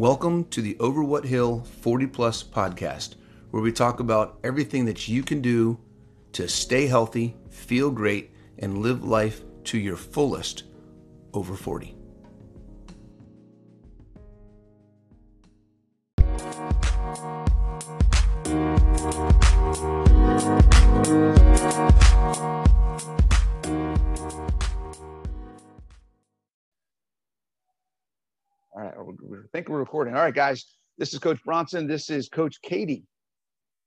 Welcome to the Over What Hill 40 Plus podcast, where we talk about everything that you can do to stay healthy, feel great, and live life to your fullest over 40. Recording. All right, guys, this is Coach Bronson. This is Coach Katie.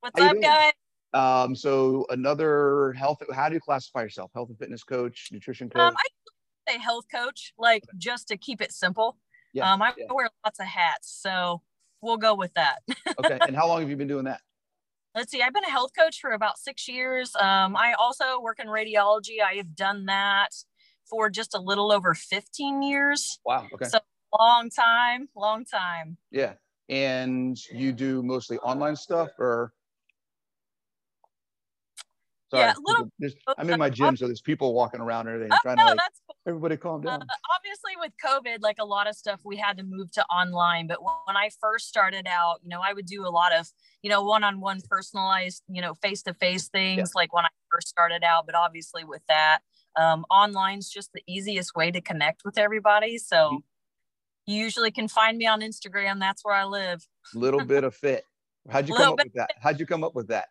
What's up, guys? Um, so another health. How do you classify yourself? Health and fitness coach, nutrition coach. Um, I say health coach, like just to keep it simple. Yeah, um, I yeah. wear lots of hats, so we'll go with that. okay, and how long have you been doing that? Let's see. I've been a health coach for about six years. Um, I also work in radiology. I have done that for just a little over 15 years. Wow. Okay. So long time, long time. Yeah. And you do mostly online stuff or? Sorry, yeah, little, I'm in my gym, so there's people walking around and everything. Oh, trying no, to like, that's cool. everybody calm down. Uh, obviously, with COVID, like a lot of stuff, we had to move to online. But when I first started out, you know, I would do a lot of, you know, one-on-one personalized, you know, face-to-face things, yeah. like when I first started out. But obviously, with that, um, online's just the easiest way to connect with everybody. So. You usually can find me on Instagram. That's where I live. Little bit of fit. How'd you come up with that? How'd you come up with that?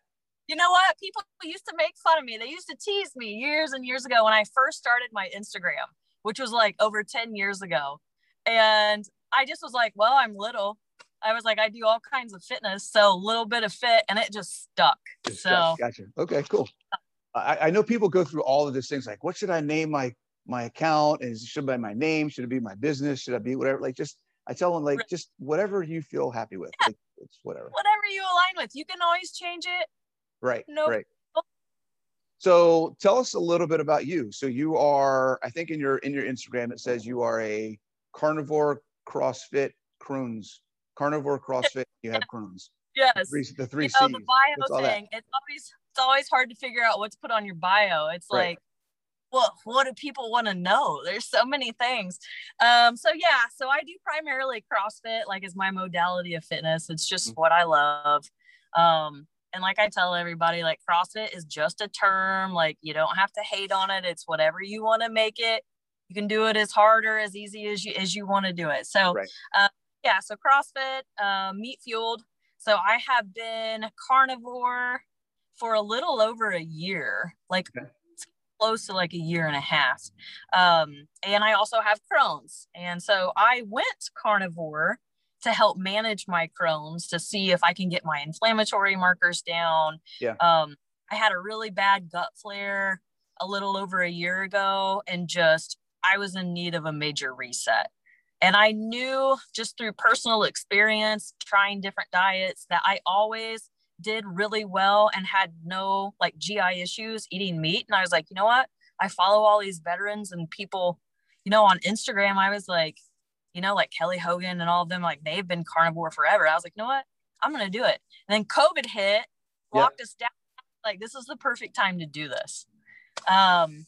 You know what? People used to make fun of me. They used to tease me years and years ago when I first started my Instagram, which was like over 10 years ago. And I just was like, well, I'm little. I was like, I do all kinds of fitness. So a little bit of fit and it just stuck. It so stuck. gotcha. Okay, cool. I, I know people go through all of these things like, what should I name my my account and should be my name should it be my business should i be whatever like just i tell them like just whatever you feel happy with yeah. like, it's whatever. Whatever you align with. You can always change it. Right no right. so tell us a little bit about you. So you are i think in your in your instagram it says you are a carnivore crossfit Crohn's. Carnivore crossfit you have Crohn's. Yes. The three, the three you know, the bio thing it's always it's always hard to figure out what to put on your bio. It's right. like well, what do people want to know? There's so many things. Um, so yeah, so I do primarily CrossFit, like is my modality of fitness. It's just mm-hmm. what I love. Um, and like I tell everybody, like CrossFit is just a term. Like you don't have to hate on it. It's whatever you want to make it. You can do it as hard or as easy as you as you want to do it. So right. uh, yeah, so CrossFit, uh, meat fueled. So I have been carnivore for a little over a year. Like okay close to like a year and a half. Um, and I also have Crohn's. And so I went carnivore to help manage my Crohn's to see if I can get my inflammatory markers down. Yeah. Um, I had a really bad gut flare a little over a year ago and just I was in need of a major reset. And I knew just through personal experience, trying different diets, that I always did really well and had no like GI issues eating meat. And I was like, you know what? I follow all these veterans and people, you know, on Instagram. I was like, you know, like Kelly Hogan and all of them, like they've been carnivore forever. I was like, you know what? I'm going to do it. And then COVID hit, locked us down. Like, this is the perfect time to do this. Um,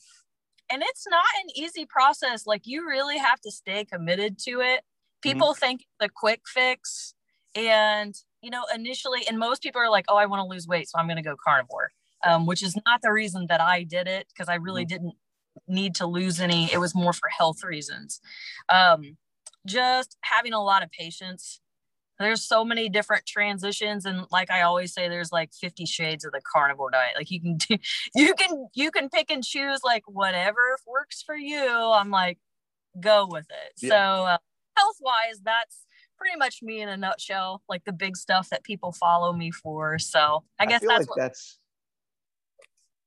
and it's not an easy process. Like, you really have to stay committed to it. Mm-hmm. People mm-hmm. think the quick fix and you know, initially, and most people are like, oh, I want to lose weight, so I'm going to go carnivore, um, which is not the reason that I did it because I really mm-hmm. didn't need to lose any. It was more for health reasons. Um, just having a lot of patience. There's so many different transitions, and like I always say, there's like 50 shades of the carnivore diet. Like you can, do, you can, you can pick and choose like whatever works for you. I'm like, go with it. Yeah. So uh, health wise, that's pretty much me in a nutshell, like the big stuff that people follow me for. So I guess I that's like what, that's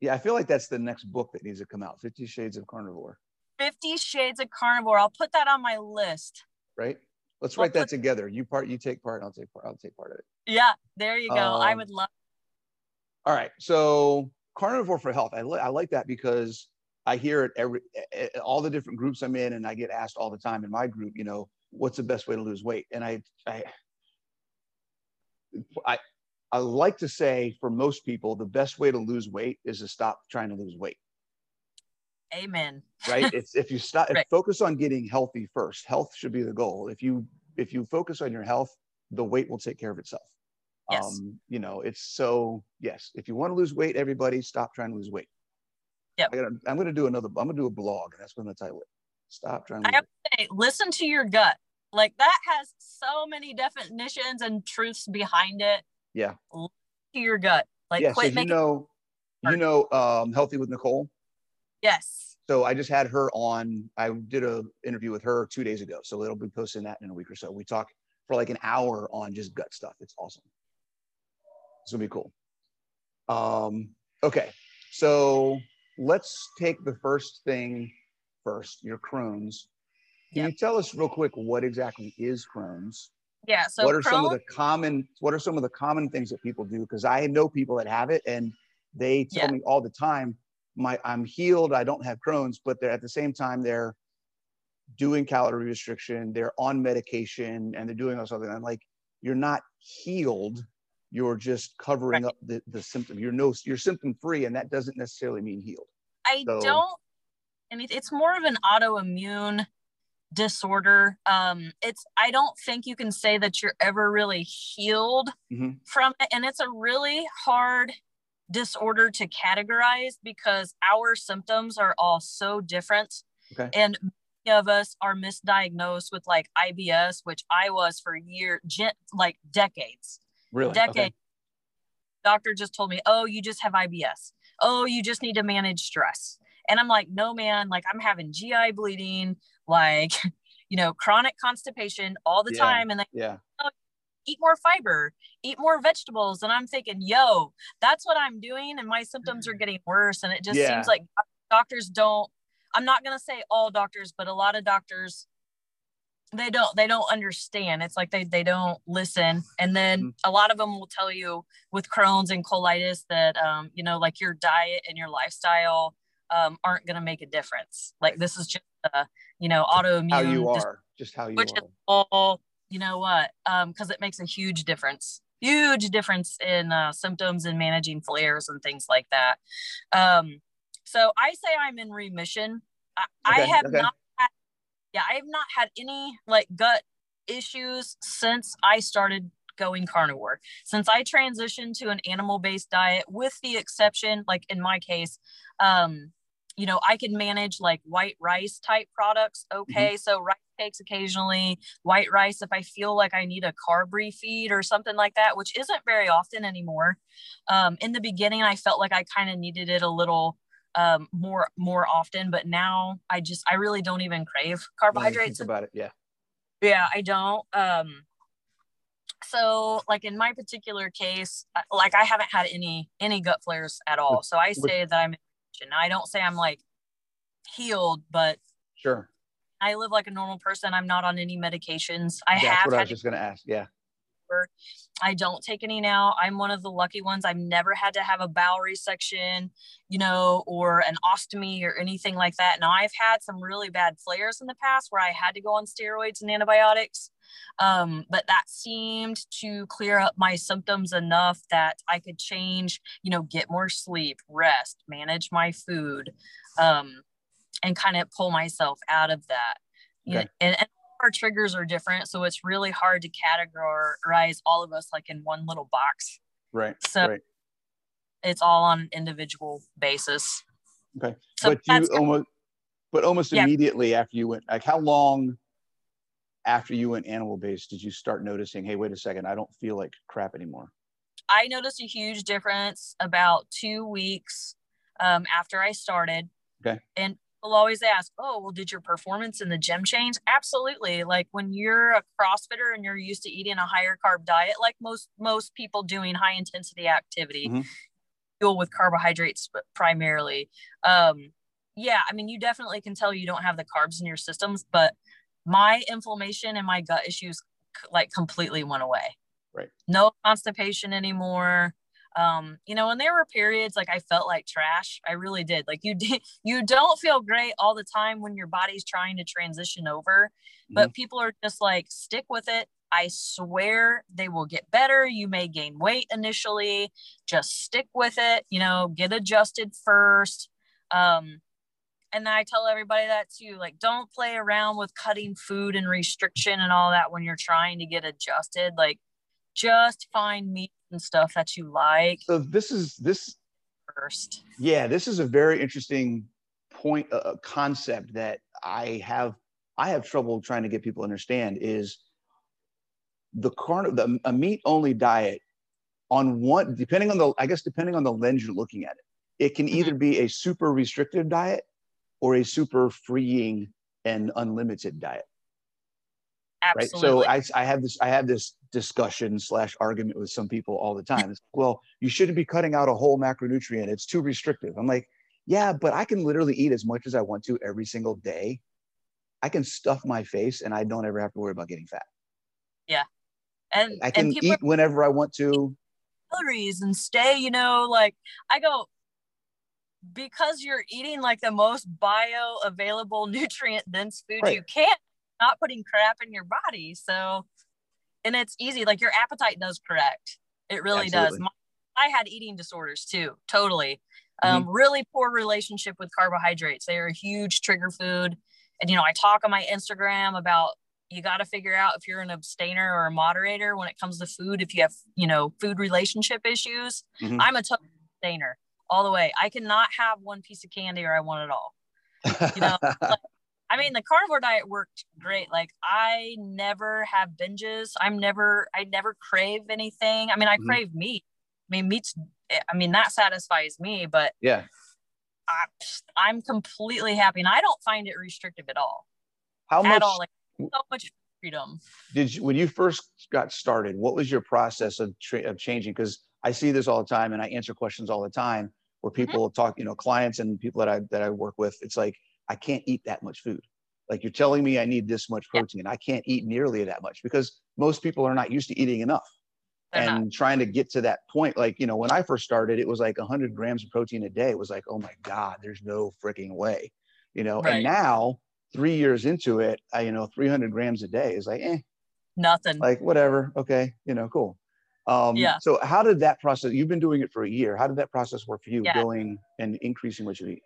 yeah, I feel like that's the next book that needs to come out. Fifty Shades of Carnivore. Fifty Shades of Carnivore. I'll put that on my list. Right. Let's write that together. You part, you take part, I'll take part. I'll take part of it. Yeah, there you go. Um, I would love. All right, so carnivore for health. I, li- I like that because I hear it every all the different groups I'm in, and I get asked all the time in my group. You know, what's the best way to lose weight? And I, I, I, I like to say for most people, the best way to lose weight is to stop trying to lose weight. Amen. Right. it's if you stop, right. focus on getting healthy first. Health should be the goal. If you if you focus on your health, the weight will take care of itself. Yes. Um, you know, it's so yes. If you want to lose weight, everybody stop trying to lose weight. Yeah. I'm going to do another. I'm going to do a blog, and that's what I'm going to title it. Stop trying to. I Lose have say, listen to your gut. Like that has so many definitions and truths behind it. Yeah. Listen to your gut. Like yeah. So quit you making. know, you know, um, healthy with Nicole. yes. So I just had her on. I did a interview with her two days ago. So it'll be posting that in a week or so. We talk for like an hour on just gut stuff. It's awesome. It's gonna be cool. Um, okay, so let's take the first thing first. Your Crohn's. Can Yep. you tell us real quick what exactly is Crohn's? Yeah. So what are some of the common What are some of the common things that people do? Because I know people that have it, and they tell Yeah. me all the time, "My I'm healed. I don't have Crohn's," but they're at the same time they're doing calorie restriction, they're on medication, and they're doing all. And I'm like, you're not healed. You're just covering Right. up the, the symptom. You're no, you're symptom free, and that doesn't necessarily mean healed. I So- don't, and it, it's more of an autoimmune disorder. Um, it's I don't think you can say that you're ever really healed Mhm. from it, and it's a really hard disorder to categorize because our symptoms are all so different, Okay. and many of us are misdiagnosed with like IBS, which I was for year, like decades Really? decade doctor just told me oh you just have ibs oh you just need to manage stress and i'm like no man like i'm having gi bleeding like you know chronic constipation all the Yeah. time and they Yeah. eat more fiber eat more vegetables and i'm thinking yo that's what i'm doing and my symptoms are getting worse and it just Yeah. seems like doctors don't i'm not going to say all doctors but a lot of doctors they don't they don't understand it's like they they don't listen and then Mhm. a lot of them will tell you with crohn's and colitis that um you know like your diet and your lifestyle um aren't going to make a difference like this is just uh you know autoimmune How you are, just how you which are. is all you know what um because it makes a huge difference huge difference in uh, symptoms and managing flares and things like that um so i say i'm in remission i, I have okay. not had, yeah i have not had any like gut issues since i started going carnivore since i transitioned to an animal based diet with the exception like in my case um you know i can manage like white rice type products okay so rice cakes occasionally white rice if i feel like i need a carb refeed or something like that which isn't very often anymore um in the beginning i felt like i kind of needed it a little um more more often but now i just i really don't even crave carbohydrates about it. Yeah. yeah, I don't. Um, so like in my particular case, like I haven't had any any gut flares at all. So I say that I'm. Remission. I don't say I'm like healed, but Sure. I live like a normal person. I'm not on any medications. I That's have what I was just gonna ask. Yeah. I don't take any now. I'm one of the lucky ones. I've never had to have a bowel resection, you know, or an ostomy or anything like that. Now I've had some really bad flares in the past where I had to go on steroids and antibiotics. Um, but that seemed to clear up my symptoms enough that I could change, you know, get more sleep, rest, manage my food, um, and kind of pull myself out of that. Okay. and, and our triggers are different, so it's really hard to categorize all of us like in one little box. Right. So right. it's all on an individual basis. Okay. So but you almost, but almost Yeah. immediately after you went, like how long after you went animal based did you start noticing? Hey, wait a second, I don't feel like crap anymore. I noticed a huge difference about two weeks um, after I started. Okay. And people always ask, oh, well, did your performance in the gym change? Absolutely. Like when you're a CrossFitter and you're used to eating a higher carb diet, like most most people doing high intensity activity, Mhm. fuel with carbohydrates primarily. Um, yeah, I mean, you definitely can tell you don't have the carbs in your systems, but my inflammation and my gut issues like completely went away. Right. No constipation anymore. Um, you know, and there were periods like I felt like trash. I really did. Like you did, you don't feel great all the time when your body's trying to transition over, but people are just like, stick with it. I swear they will get better. You may gain weight initially. Just stick with it. You know, get adjusted first. Um, and I tell everybody that too. Like, don't play around with cutting food and restriction and all that when you're trying to get adjusted. Like, just find meat and stuff that you like. So this is this first. Yeah, this is a very interesting point, uh, uh concept that I have I have trouble trying to get people to understand is the carn the a meat only diet on one depending on the I guess depending on the lens you're looking at it, it can mm-hmm. either be a super restrictive diet or a super freeing and unlimited diet. Absolutely. Right. So I, I have this I have this discussion slash argument with some people all the time. It's, well, you shouldn't be cutting out a whole macronutrient. It's too restrictive. I'm like, yeah, but I can literally eat as much as I want to every single day. I can stuff my face and I don't ever have to worry about getting fat. Yeah. And I can and eat whenever I want to. Calories and stay, you know, like I go, because you're eating like the most bioavailable nutrient dense food right. you can not putting crap in your body so and it's easy like your appetite does correct it really Absolutely. does My, i had eating disorders too totally um, mm-hmm. really poor relationship with carbohydrates they are a huge trigger food and you know i talk on my instagram about you got to figure out if you're an abstainer or a moderator when it comes to food if you have you know food relationship issues mm-hmm. i'm a total abstainer all the way. I cannot have one piece of candy or I want it all. You know, like, I mean, the carnivore diet worked great. Like I never have binges. I'm never, I never crave anything. I mean, I mm-hmm. crave meat. I mean, meat's, I mean, that satisfies me, but yeah, I, am completely happy and I don't find it restrictive at all. How much? All. Like, so much freedom. Did you, when you first got started, what was your process of, tra- of changing? Because I see this all the time and I answer questions all the time where mm-hmm. people mm-hmm. talk, you know, clients and people that I that I work with, it's like I can't eat that much food. Like you're telling me I need this much protein. Yeah. I can't eat nearly that much because most people are not used to eating enough. They're and not. trying to get to that point, like, you know, when I first started, it was like 100 grams of protein a day. It was like, oh my God, there's no freaking way, you know. Right. And now, three years into it, I, you know, 300 grams a day is like, eh, nothing. Like, whatever. Okay. You know, cool. Um, yeah. So how did that process? You've been doing it for a year. How did that process work for you, yeah. going and increasing what you eat?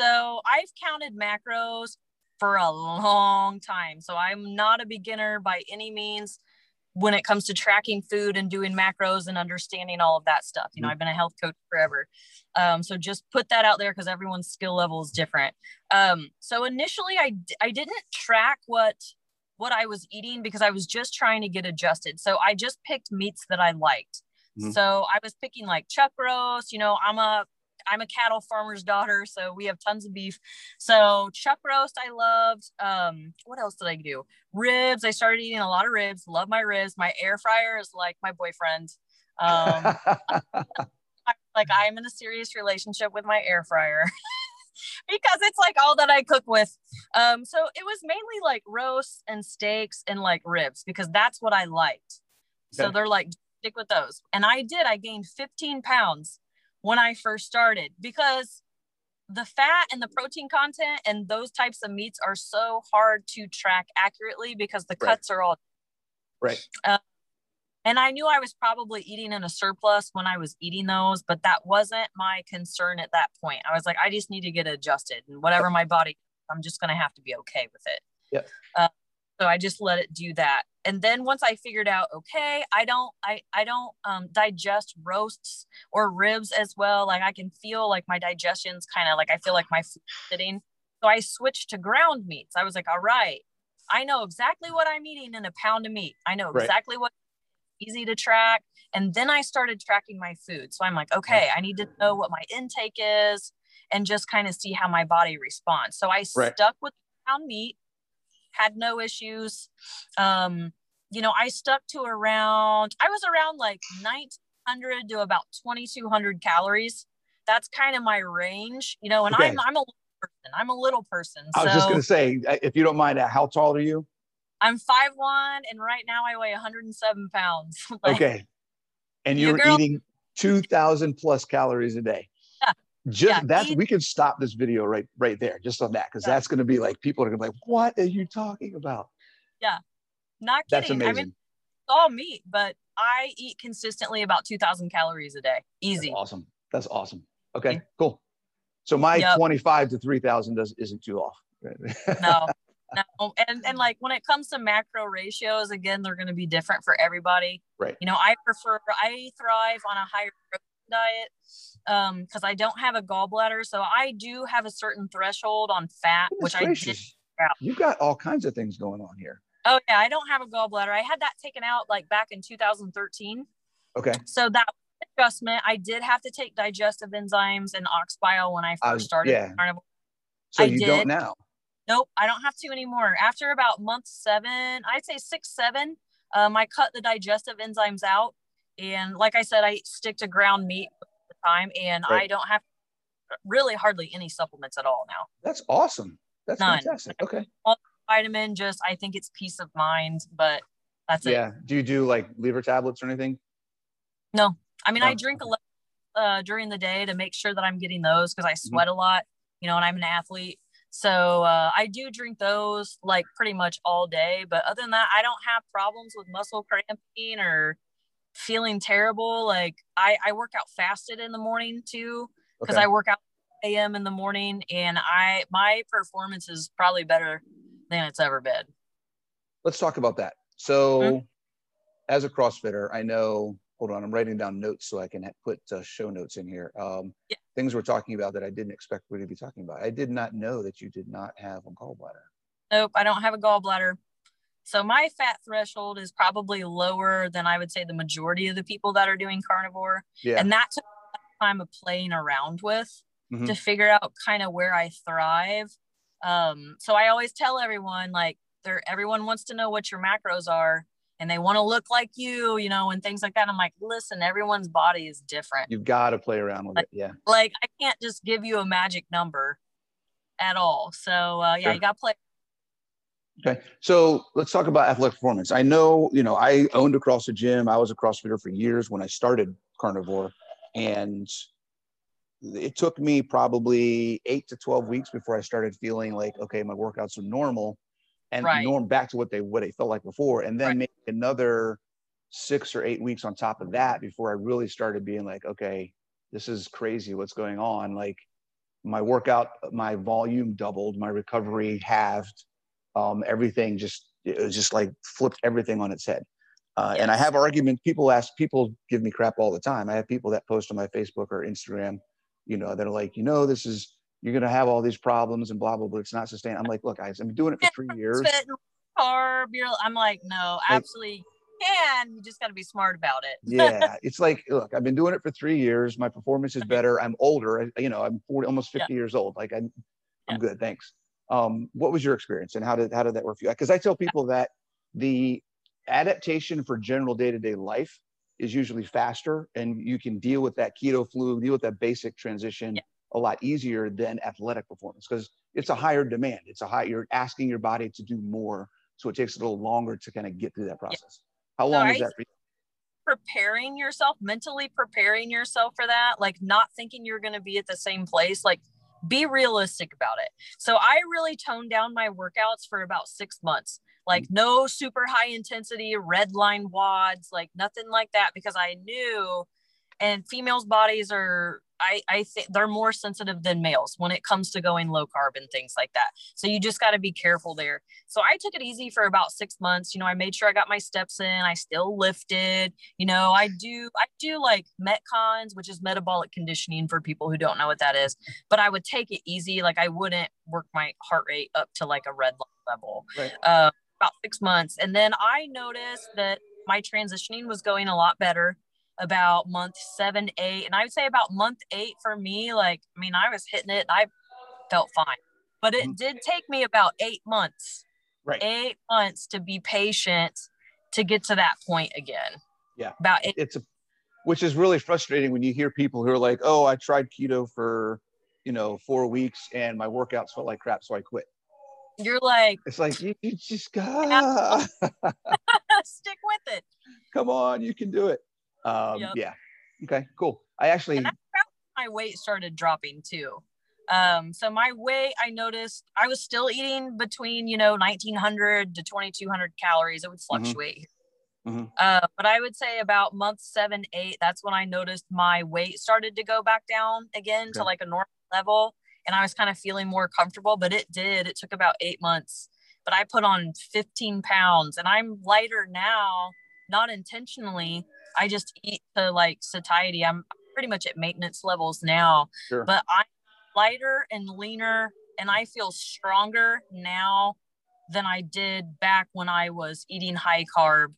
So I've counted macros for a long time. So I'm not a beginner by any means when it comes to tracking food and doing macros and understanding all of that stuff. You know, mm-hmm. I've been a health coach forever. Um, so just put that out there because everyone's skill level is different. Um, so initially, I, I didn't track what what I was eating because I was just trying to get adjusted. So I just picked meats that I liked. Mm-hmm. So I was picking like chuck roast, you know, I'm a I'm a cattle farmer's daughter, so we have tons of beef. So chuck roast I loved. Um, what else did I do? Ribs. I started eating a lot of ribs. Love my ribs. My air fryer is like my boyfriend. Um, like I'm in a serious relationship with my air fryer. because it's like all that I cook with. Um, so it was mainly like roasts and steaks and like ribs because that's what I liked. Okay. So they're like, stick with those. And I did, I gained 15 pounds when I first started because the fat and the protein content and those types of meats are so hard to track accurately because the cuts right. are all right. Uh, and I knew I was probably eating in a surplus when I was eating those, but that wasn't my concern at that point. I was like, I just need to get adjusted and whatever my body, I'm just going to have to be okay with it. Yeah. Uh, so I just let it do that. And then once I figured out, okay, I don't, I, I don't um, digest roasts or ribs as well. Like I can feel like my digestion's kind of like, I feel like my sitting. So I switched to ground meats. I was like, all right, I know exactly what I'm eating in a pound of meat. I know exactly right. what easy to track. And then I started tracking my food. So I'm like, okay, I need to know what my intake is and just kind of see how my body responds. So I right. stuck with pound meat, had no issues. Um, you know, I stuck to around, I was around like 900 to about 2200 calories. That's kind of my range, you know, and okay. I'm, I'm a person. I'm a little person. I was just going to say, if you don't mind, uh, how tall are you? I'm five one, and right now I weigh 107 pounds. like, okay, and you're eating 2,000 plus calories a day. Just yeah, that's eat, we can stop this video right right there, just on that, because yeah. that's going to be like people are going to be like, "What are you talking about?" Yeah, not kidding. That's amazing. I mean, it's all meat, but I eat consistently about 2,000 calories a day. Easy. That's awesome. That's awesome. Okay, cool. So my yep. 25 to 3000 does isn't too off. no. No. And and like when it comes to macro ratios, again, they're going to be different for everybody. Right. You know, I prefer I thrive on a higher diet um because I don't have a gallbladder, so I do have a certain threshold on fat, which gracious. I did. You've got all kinds of things going on here. Oh yeah, I don't have a gallbladder. I had that taken out like back in 2013. Okay. So that adjustment, I did have to take digestive enzymes and ox bile when I first started yeah. carnivore. So I you did. don't now. Nope, I don't have to anymore. After about month seven, I'd say six, seven, um, I cut the digestive enzymes out. And like I said, I stick to ground meat the time and right. I don't have really hardly any supplements at all now. That's awesome. That's None. fantastic. Okay. All vitamin, just I think it's peace of mind, but that's yeah. it. Yeah. Do you do like liver tablets or anything? No. I mean, no. I drink a lot uh, during the day to make sure that I'm getting those because I mm-hmm. sweat mm-hmm. a lot, you know, and I'm an athlete. So uh, I do drink those like pretty much all day. But other than that, I don't have problems with muscle cramping or feeling terrible. Like I, I work out fasted in the morning too because okay. I work out a.m. in the morning, and I my performance is probably better than it's ever been. Let's talk about that. So, mm-hmm. as a CrossFitter, I know hold on, I'm writing down notes so I can put uh, show notes in here. Um, yeah. Things we're talking about that I didn't expect we to be talking about. I did not know that you did not have a gallbladder. Nope, I don't have a gallbladder. So my fat threshold is probably lower than I would say the majority of the people that are doing carnivore. Yeah. And that took time of playing around with mm-hmm. to figure out kind of where I thrive. Um, so I always tell everyone like there everyone wants to know what your macros are and they want to look like you, you know, and things like that. I'm like, listen, everyone's body is different. You've got to play around with like, it. Yeah. Like I can't just give you a magic number at all. So uh, yeah, sure. you got to play. Okay. So let's talk about athletic performance. I know, you know, I owned a CrossFit gym. I was a CrossFitter for years when I started carnivore. And it took me probably eight to 12 weeks before I started feeling like, okay, my workouts are normal and right. norm back to what they what they felt like before, and then right. maybe another six or eight weeks on top of that before I really started being like, okay, this is crazy. What's going on? Like my workout, my volume doubled, my recovery halved, um, everything just it was just like flipped everything on its head. Uh, and I have arguments. People ask, people give me crap all the time. I have people that post on my Facebook or Instagram, you know, that are like, you know, this is you're going to have all these problems and blah blah blah. It's not sustainable. I'm like, look, guys, I'm doing it for three years. Carb, you're, I'm like, no, absolutely can. You just got to be smart about it. yeah, it's like, look, I've been doing it for three years. My performance is better. I'm older. I, you know, I'm 40, almost 50 yeah. years old. Like I'm, I'm yeah. good. Thanks. Um, what was your experience and how did how did that work for you? Because I tell people that the adaptation for general day to day life is usually faster, and you can deal with that keto flu, deal with that basic transition. Yeah a lot easier than athletic performance because it's a higher demand. It's a high, you're asking your body to do more. So it takes a little longer to kind of get through that process. How long is that for you? Preparing yourself, mentally preparing yourself for that, like not thinking you're going to be at the same place, like be realistic about it. So I really toned down my workouts for about six months. Like no super high intensity red line WODs, like nothing like that, because I knew and females' bodies are I, I think they're more sensitive than males when it comes to going low carb and things like that. So you just got to be careful there. So I took it easy for about six months. You know, I made sure I got my steps in. I still lifted. You know, I do I do like metcons, which is metabolic conditioning for people who don't know what that is. But I would take it easy. Like I wouldn't work my heart rate up to like a red level. Right. Uh, about six months, and then I noticed that my transitioning was going a lot better about month seven, eight. And I would say about month eight for me, like, I mean, I was hitting it I felt fine. But it mm-hmm. did take me about eight months, right. eight months to be patient to get to that point again. Yeah. About eight. It's a, which is really frustrating when you hear people who are like, oh, I tried keto for, you know, four weeks and my workouts felt like crap. So I quit. You're like, it's like, you, you just got to stick with it. Come on, you can do it. Um, yep. Yeah. Okay. Cool. I actually my weight started dropping too. Um, so my weight, I noticed I was still eating between you know 1900 to 2200 calories. It would mm-hmm. fluctuate. Mm-hmm. Uh, but I would say about month seven, eight, that's when I noticed my weight started to go back down again okay. to like a normal level and I was kind of feeling more comfortable, but it did. It took about eight months, but I put on 15 pounds and I'm lighter now, not intentionally. I just eat to like satiety. I'm pretty much at maintenance levels now, sure. but I'm lighter and leaner and I feel stronger now than I did back when I was eating high carb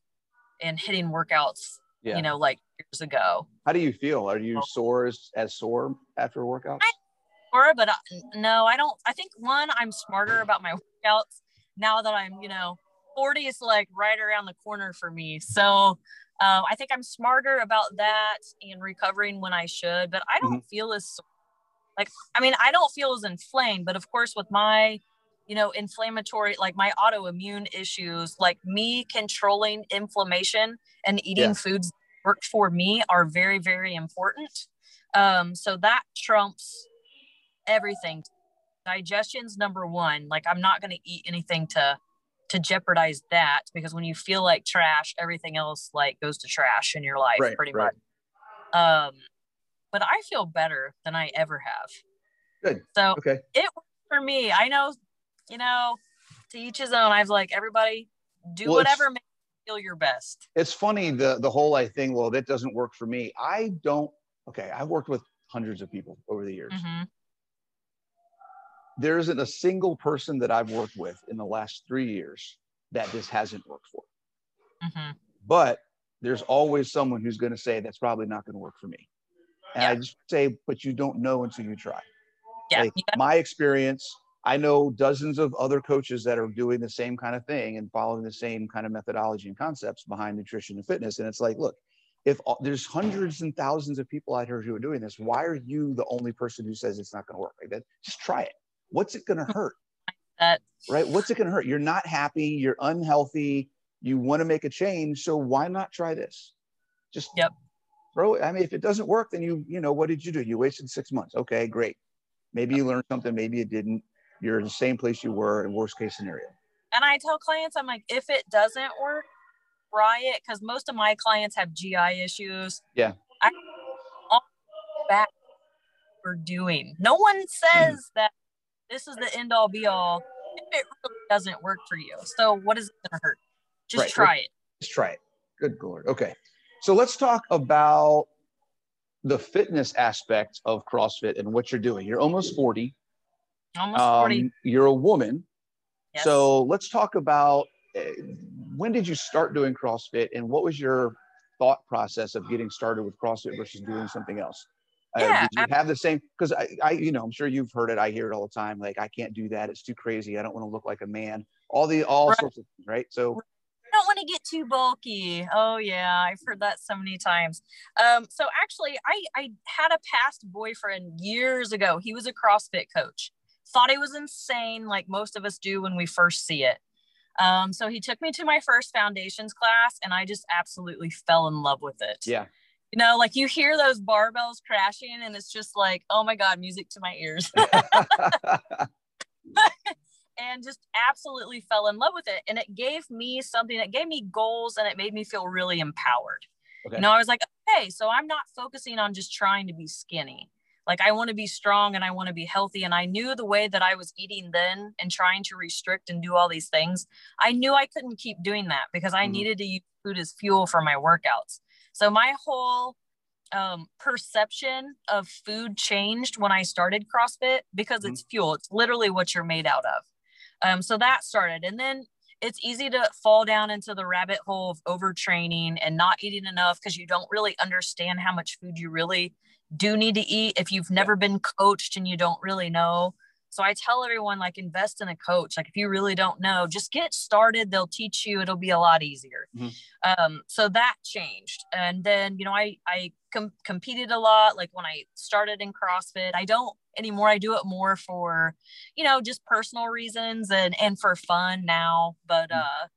and hitting workouts, yeah. you know, like years ago. How do you feel? Are you sore as, as sore after workouts? I, sore, but uh, I, no, I don't. I think one, I'm smarter about my workouts now that I'm, you know, 40 is like right around the corner for me. So um, I think I'm smarter about that and recovering when I should, but I don't mm-hmm. feel as like, I mean, I don't feel as inflamed, but of course, with my you know, inflammatory, like my autoimmune issues, like me controlling inflammation and eating yeah. foods work for me are very, very important. Um, so that trumps everything. Digestion's number one. Like I'm not going to eat anything to to jeopardize that because when you feel like trash, everything else like goes to trash in your life right, pretty right. much. Um, but I feel better than I ever have. Good. So okay. it for me. I know you know, to each his own. I've like everybody do well, whatever makes you feel your best. It's funny the the whole I think, well, that doesn't work for me. I don't. Okay, I've worked with hundreds of people over the years. Mm-hmm. There isn't a single person that I've worked with in the last three years that this hasn't worked for. Mm-hmm. But there's always someone who's going to say that's probably not going to work for me. And yeah. I just say, but you don't know until you try. Yeah. Like, yeah. My experience I know dozens of other coaches that are doing the same kind of thing and following the same kind of methodology and concepts behind nutrition and fitness. And it's like, look, if there's hundreds and thousands of people out here who are doing this, why are you the only person who says it's not going to work like that? Just try it. What's it going to hurt? That. Right? What's it going to hurt? You're not happy. You're unhealthy. You want to make a change. So why not try this? Just yep. Throw it. I mean, if it doesn't work, then you, you know, what did you do? You wasted six months. Okay, great. Maybe you learned something. Maybe you didn't you're in the same place you were in worst case scenario. And I tell clients, I'm like, if it doesn't work, try it because most of my clients have GI issues. Yeah. I back for doing. No one says mm. that this is the end all be all if it really doesn't work for you. So what is it gonna hurt? Just right. try it. Just try it. Good lord. Okay. So let's talk about the fitness aspect of CrossFit and what you're doing. You're almost 40. Almost 40. Um, you're a woman. Yes. So let's talk about uh, when did you start doing CrossFit and what was your thought process of getting started with CrossFit versus doing something else? Uh, yeah, did you have the same? Because I, I, you know, I'm sure you've heard it. I hear it all the time. Like, I can't do that. It's too crazy. I don't want to look like a man. All the, all right. sorts of things, right? So, I don't want to get too bulky. Oh yeah, I've heard that so many times. Um, so actually, I, I had a past boyfriend years ago. He was a CrossFit coach thought it was insane, like most of us do when we first see it. Um, so he took me to my first foundations class, and I just absolutely fell in love with it. Yeah. You know, like you hear those barbells crashing, and it's just like, oh my God, music to my ears. and just absolutely fell in love with it. And it gave me something it gave me goals and it made me feel really empowered. Okay. You know, I was like, okay, so I'm not focusing on just trying to be skinny like i want to be strong and i want to be healthy and i knew the way that i was eating then and trying to restrict and do all these things i knew i couldn't keep doing that because i mm-hmm. needed to use food as fuel for my workouts so my whole um, perception of food changed when i started crossfit because mm-hmm. it's fuel it's literally what you're made out of um, so that started and then it's easy to fall down into the rabbit hole of overtraining and not eating enough because you don't really understand how much food you really do need to eat if you've never been coached and you don't really know. So I tell everyone like invest in a coach. Like if you really don't know, just get started. They'll teach you. It'll be a lot easier. Mm-hmm. Um, so that changed. And then you know I I com- competed a lot. Like when I started in CrossFit, I don't anymore. I do it more for you know just personal reasons and and for fun now. But mm-hmm. uh,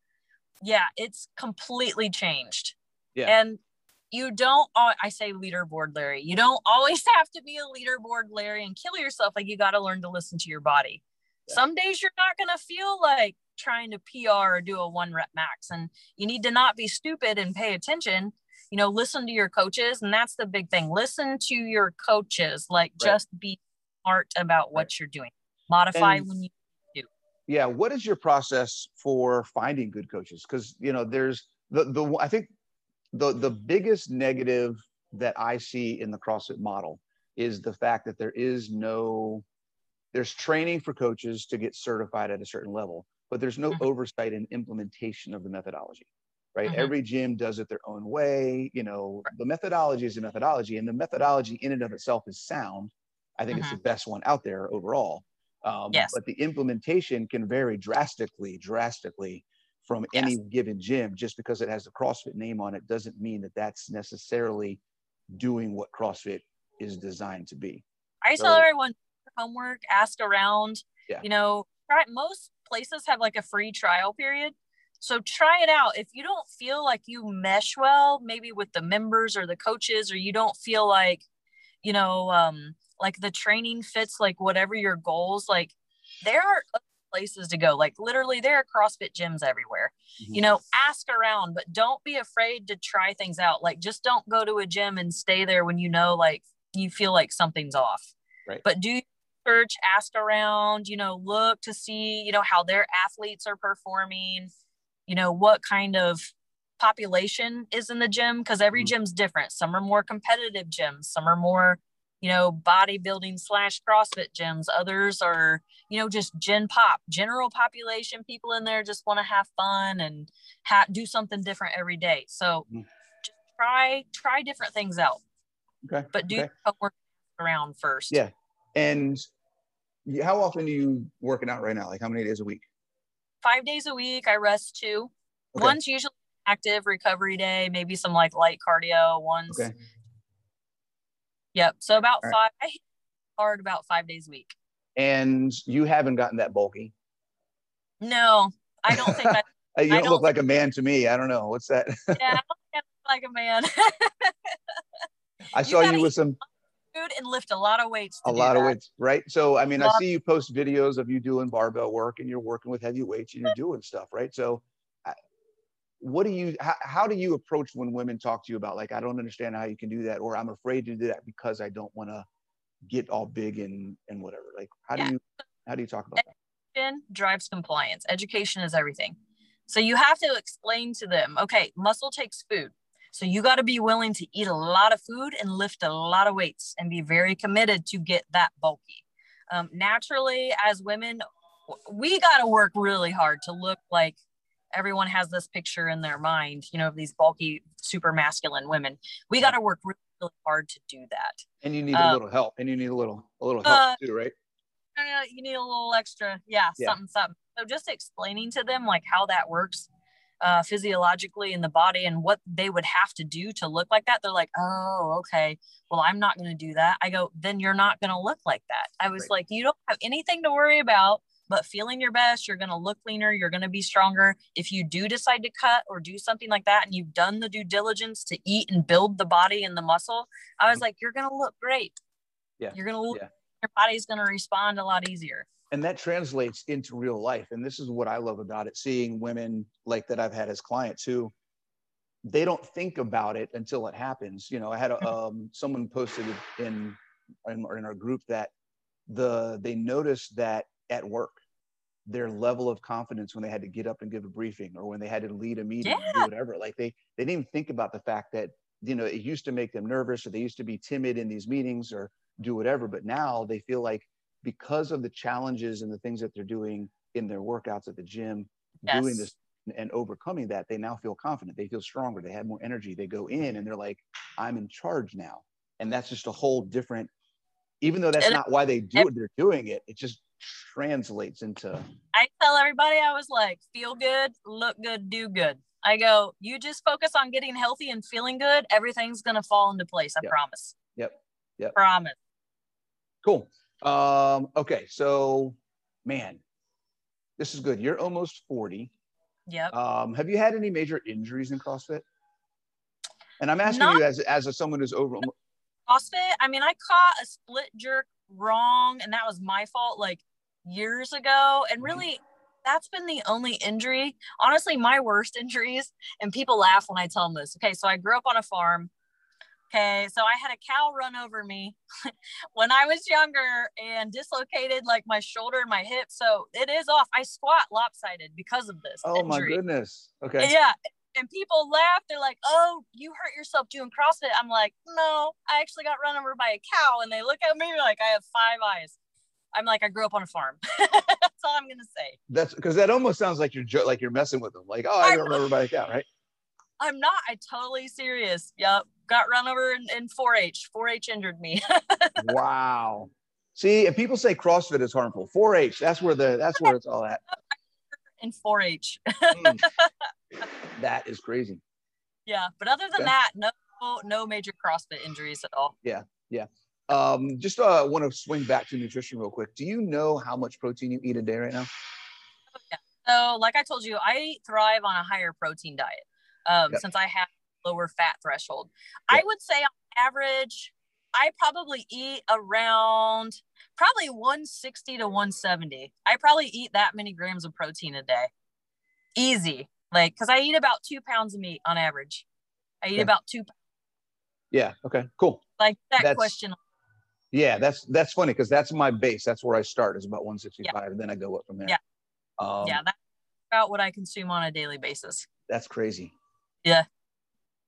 yeah, it's completely changed. Yeah. And you don't i say leaderboard larry you don't always have to be a leaderboard larry and kill yourself like you got to learn to listen to your body yeah. some days you're not going to feel like trying to pr or do a one rep max and you need to not be stupid and pay attention you know listen to your coaches and that's the big thing listen to your coaches like right. just be smart about what right. you're doing. Modify and, when you do. Yeah. What is your process for finding good coaches? Because you know, there's the the I think the the biggest negative that I see in the CrossFit model is the fact that there is no there's training for coaches to get certified at a certain level, but there's no mm-hmm. oversight and implementation of the methodology. Right? Mm-hmm. Every gym does it their own way. You know, the methodology is a methodology, and the methodology in and of itself is sound. I think mm-hmm. it's the best one out there overall. Um, yes. But the implementation can vary drastically, drastically from yes. any given gym. Just because it has a CrossFit name on it doesn't mean that that's necessarily doing what CrossFit is designed to be. I so, tell everyone homework, ask around. Yeah. You know, try most places have like a free trial period. So try it out. If you don't feel like you mesh well, maybe with the members or the coaches, or you don't feel like, you know, um, like the training fits like whatever your goals, like there are places to go. Like literally there are CrossFit gyms everywhere. Mm-hmm. You know, ask around, but don't be afraid to try things out. Like just don't go to a gym and stay there when you know like you feel like something's off. Right. But do search, ask around, you know, look to see, you know, how their athletes are performing, you know, what kind of population is in the gym because every mm-hmm. gym's different. Some are more competitive gyms, some are more you know, bodybuilding slash CrossFit gyms. Others are, you know, just gen pop, general population people in there just want to have fun and ha- do something different every day. So mm. just try, try different things out. Okay. But do okay. work around first. Yeah. And how often are you working out right now? Like how many days a week? Five days a week. I rest two. Okay. One's usually active recovery day, maybe some like light cardio. One's okay. Yep. So about All five, right. hard about five days a week. And you haven't gotten that bulky. No, I don't think that. Uh, you don't, don't, look like a man to me. I don't know. What's that? yeah, I don't like a man. I saw you, you with some food and lift a lot of weights. a lot that. of weights, right? So, I mean, I see you post videos of you doing barbell work and you're working with heavy weights and you're doing stuff, right? So, what do you how, how do you approach when women talk to you about like i don't understand how you can do that or i'm afraid to do that because i don't want to get all big and and whatever like how yeah. do you how do you talk about that? education that drives compliance education is everything so you have to explain to them okay muscle takes food so you got to be willing to eat a lot of food and lift a lot of weights and be very committed to get that bulky um, naturally as women we got to work really hard to look like everyone has this picture in their mind, you know, of these bulky, super masculine women. We got to work really, really, hard to do that. And you need a um, little help. And you need a little, a little help uh, too, right? Uh, you need a little extra, yeah, yeah, something, something. So just explaining to them like how that works uh, physiologically in the body and what they would have to do to look like that. They're like, oh, okay. Well, I'm not going to do that. I go, then you're not going to look like that. I was right. like, you don't have anything to worry about but feeling your best, you're going to look leaner, you're going to be stronger. If you do decide to cut or do something like that and you've done the due diligence to eat and build the body and the muscle, I was mm-hmm. like, you're going to look great. Yeah. You're going to look, yeah. your body's going to respond a lot easier. And that translates into real life. And this is what I love about it seeing women like that I've had as clients who they don't think about it until it happens. You know, I had a, mm-hmm. um, someone posted in, in, in our group that the they noticed that at work. Their level of confidence when they had to get up and give a briefing or when they had to lead a meeting yeah. whatever like they they didn't even think about the fact that you know it used to make them nervous or they used to be timid in these meetings or do whatever but now they feel like because of the challenges and the things that they're doing in their workouts at the gym yes. doing this and overcoming that they now feel confident. They feel stronger. They have more energy. They go in and they're like i'm in charge now. And that's just a whole different even though that's not why they do it they're doing it it's just translates into I tell everybody I was like, feel good, look good, do good. I go, you just focus on getting healthy and feeling good, everything's gonna fall into place. I yep. promise. Yep. Yep. Promise. Cool. Um, okay, so man, this is good. You're almost 40. Yep. Um, have you had any major injuries in CrossFit? And I'm asking Not- you as as a, someone who's over CrossFit. I mean, I caught a split jerk wrong, and that was my fault. Like years ago. And mm-hmm. really, that's been the only injury. Honestly, my worst injuries, and people laugh when I tell them this. Okay, so I grew up on a farm. Okay, so I had a cow run over me when I was younger and dislocated like my shoulder and my hip. So it is off. I squat lopsided because of this. Oh injury. my goodness. Okay. Yeah. And people laugh. They're like, oh, you hurt yourself doing CrossFit. I'm like, no, I actually got run over by a cow. And they look at me like I have five eyes. I'm like, I grew up on a farm. That's all I'm gonna say. That's because that almost sounds like you're jo- like you're messing with them. Like, oh, I got run over by a cow, right? I'm not. I totally serious. Yep. Got run over in, in 4-H. 4-H injured me. wow. See, if people say CrossFit is harmful, 4-H, that's where the that's where it's all at. In 4-H. mm. That is crazy. Yeah, but other than that, no no major CrossFit injuries at all. Yeah, yeah. Um, just uh, want to swing back to nutrition real quick. Do you know how much protein you eat a day right now? Oh, yeah. So, like I told you, I thrive on a higher protein diet um, since I have lower fat threshold. I would say on average, I probably eat around probably 160 to 170. I probably eat that many grams of protein a day. Easy. Like, cause I eat about two pounds of meat on average. I eat okay. about two. Yeah. Okay. Cool. Like that that's, question. Yeah. That's, that's funny. Cause that's my base. That's where I start is about 165 yeah. and then I go up from there. Yeah. Um, yeah. That's about what I consume on a daily basis. That's crazy. Yeah.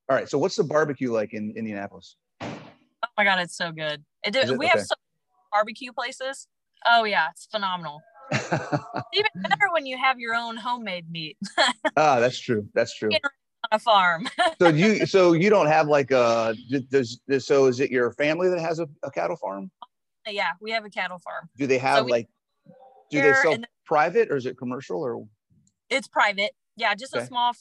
All right. So what's the barbecue like in Indianapolis? Oh my God, it's so good. It, it? we okay. have some barbecue places. Oh yeah, it's phenomenal. even better when you have your own homemade meat. ah, that's true. That's true. A farm. so you so you don't have like a does, does so is it your family that has a, a, cattle farm? Yeah, we have a cattle farm. Do they have so like do they sell private or is it commercial or? It's private. Yeah, just okay. a small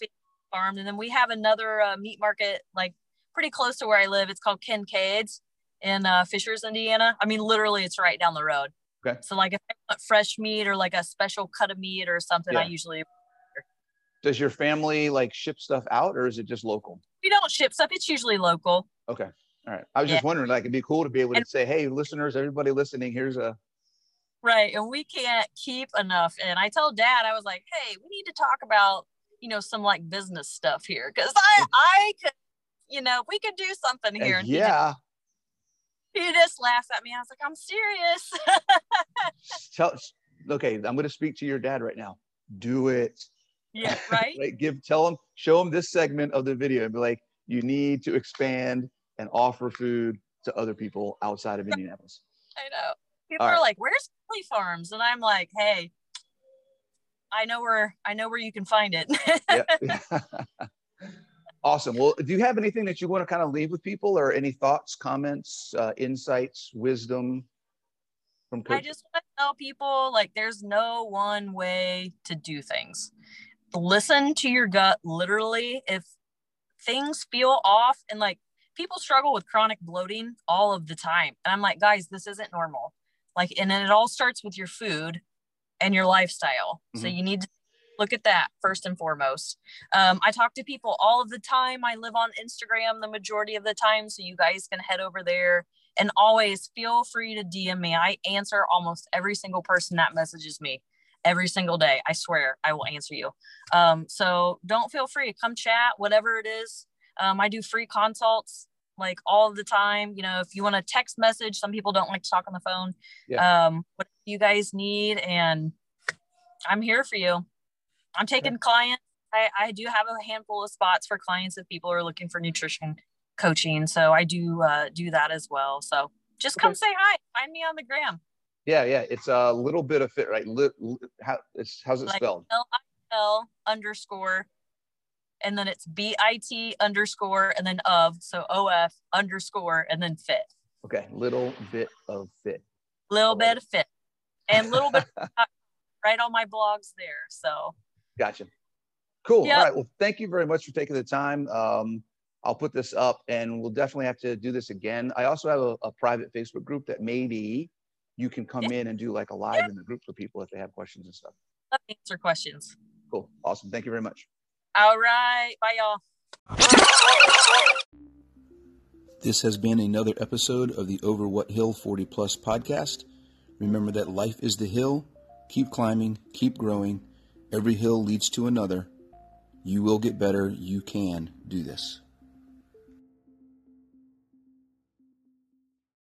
farm, and then we have another uh, meat market like pretty close to where I live. It's called Kincaid's in uh, Fishers, Indiana. I mean, literally, it's right down the road. Okay. So like if I want fresh meat or like a special cut of meat or something, yeah. I usually. Does your family like ship stuff out or is it just local? We don't ship stuff. It's usually local. Okay. All right. I was yeah. just wondering, like, it'd be cool to be able to say, "Hey, listeners, everybody listening, here's a." Right, and we can't keep enough. And I told Dad, I was like, "Hey, we need to talk about, you know, some like business stuff here, because I, mm. I could, you know, we could do something uh, here." And yeah he just laughs at me. I was like, I'm serious. Tell, okay, I'm going to speak to your dad right now. Do it. Yeah, right. like, give, tell them, show them this segment of the video and be like, you need to expand and offer food to other people outside of Indianapolis. I know. People All are right. like, "Where's Kelly Farms?" And I'm like, "Hey, I know where I know where you can find it." Awesome. Well, do you have anything that you want to kind of leave with people or any thoughts, comments, uh, insights, wisdom from? I just want to tell people like there's no one way to do things. Listen to your gut literally. If things feel off and like people struggle with chronic bloating all of the time. And I'm like, guys, this isn't normal. Like, and then it all starts with your food and your lifestyle. Mm-hmm. So you need to look at that first and foremost. Um, I talk to people all of the time. I live on Instagram the majority of the time, so you guys can head over there and always feel free to DM me. I answer almost every single person that messages me every single day. I swear I will answer you. Um, so don't feel free, to come chat, whatever it is. Um, I do free consults like all the time. You know, if you want a text message, some people don't like to talk on the phone. Yeah. Um, what you guys need, and I'm here for you. I'm taking clients. I, I do have a handful of spots for clients if people are looking for nutrition coaching. So I do uh, do that as well. So just come okay. say hi. Find me on the gram. Yeah, yeah. It's a little bit of fit, right? Li- li- how, it's, how's it like spelled? L I L underscore, and then it's B I T underscore, and then of. So O F underscore, and then fit. Okay, little bit of fit. Little bit of fit, and little bit right on my blogs there. So Gotcha. Cool. Yep. All right. Well, thank you very much for taking the time. Um, I'll put this up and we'll definitely have to do this again. I also have a, a private Facebook group that maybe you can come yeah. in and do like a live yeah. in the group for people if they have questions and stuff. Let me answer questions. Cool. Awesome. Thank you very much. All right. Bye, y'all. This has been another episode of the Over What Hill 40 Plus podcast. Remember that life is the hill. Keep climbing, keep growing Every hill leads to another. You will get better. You can do this.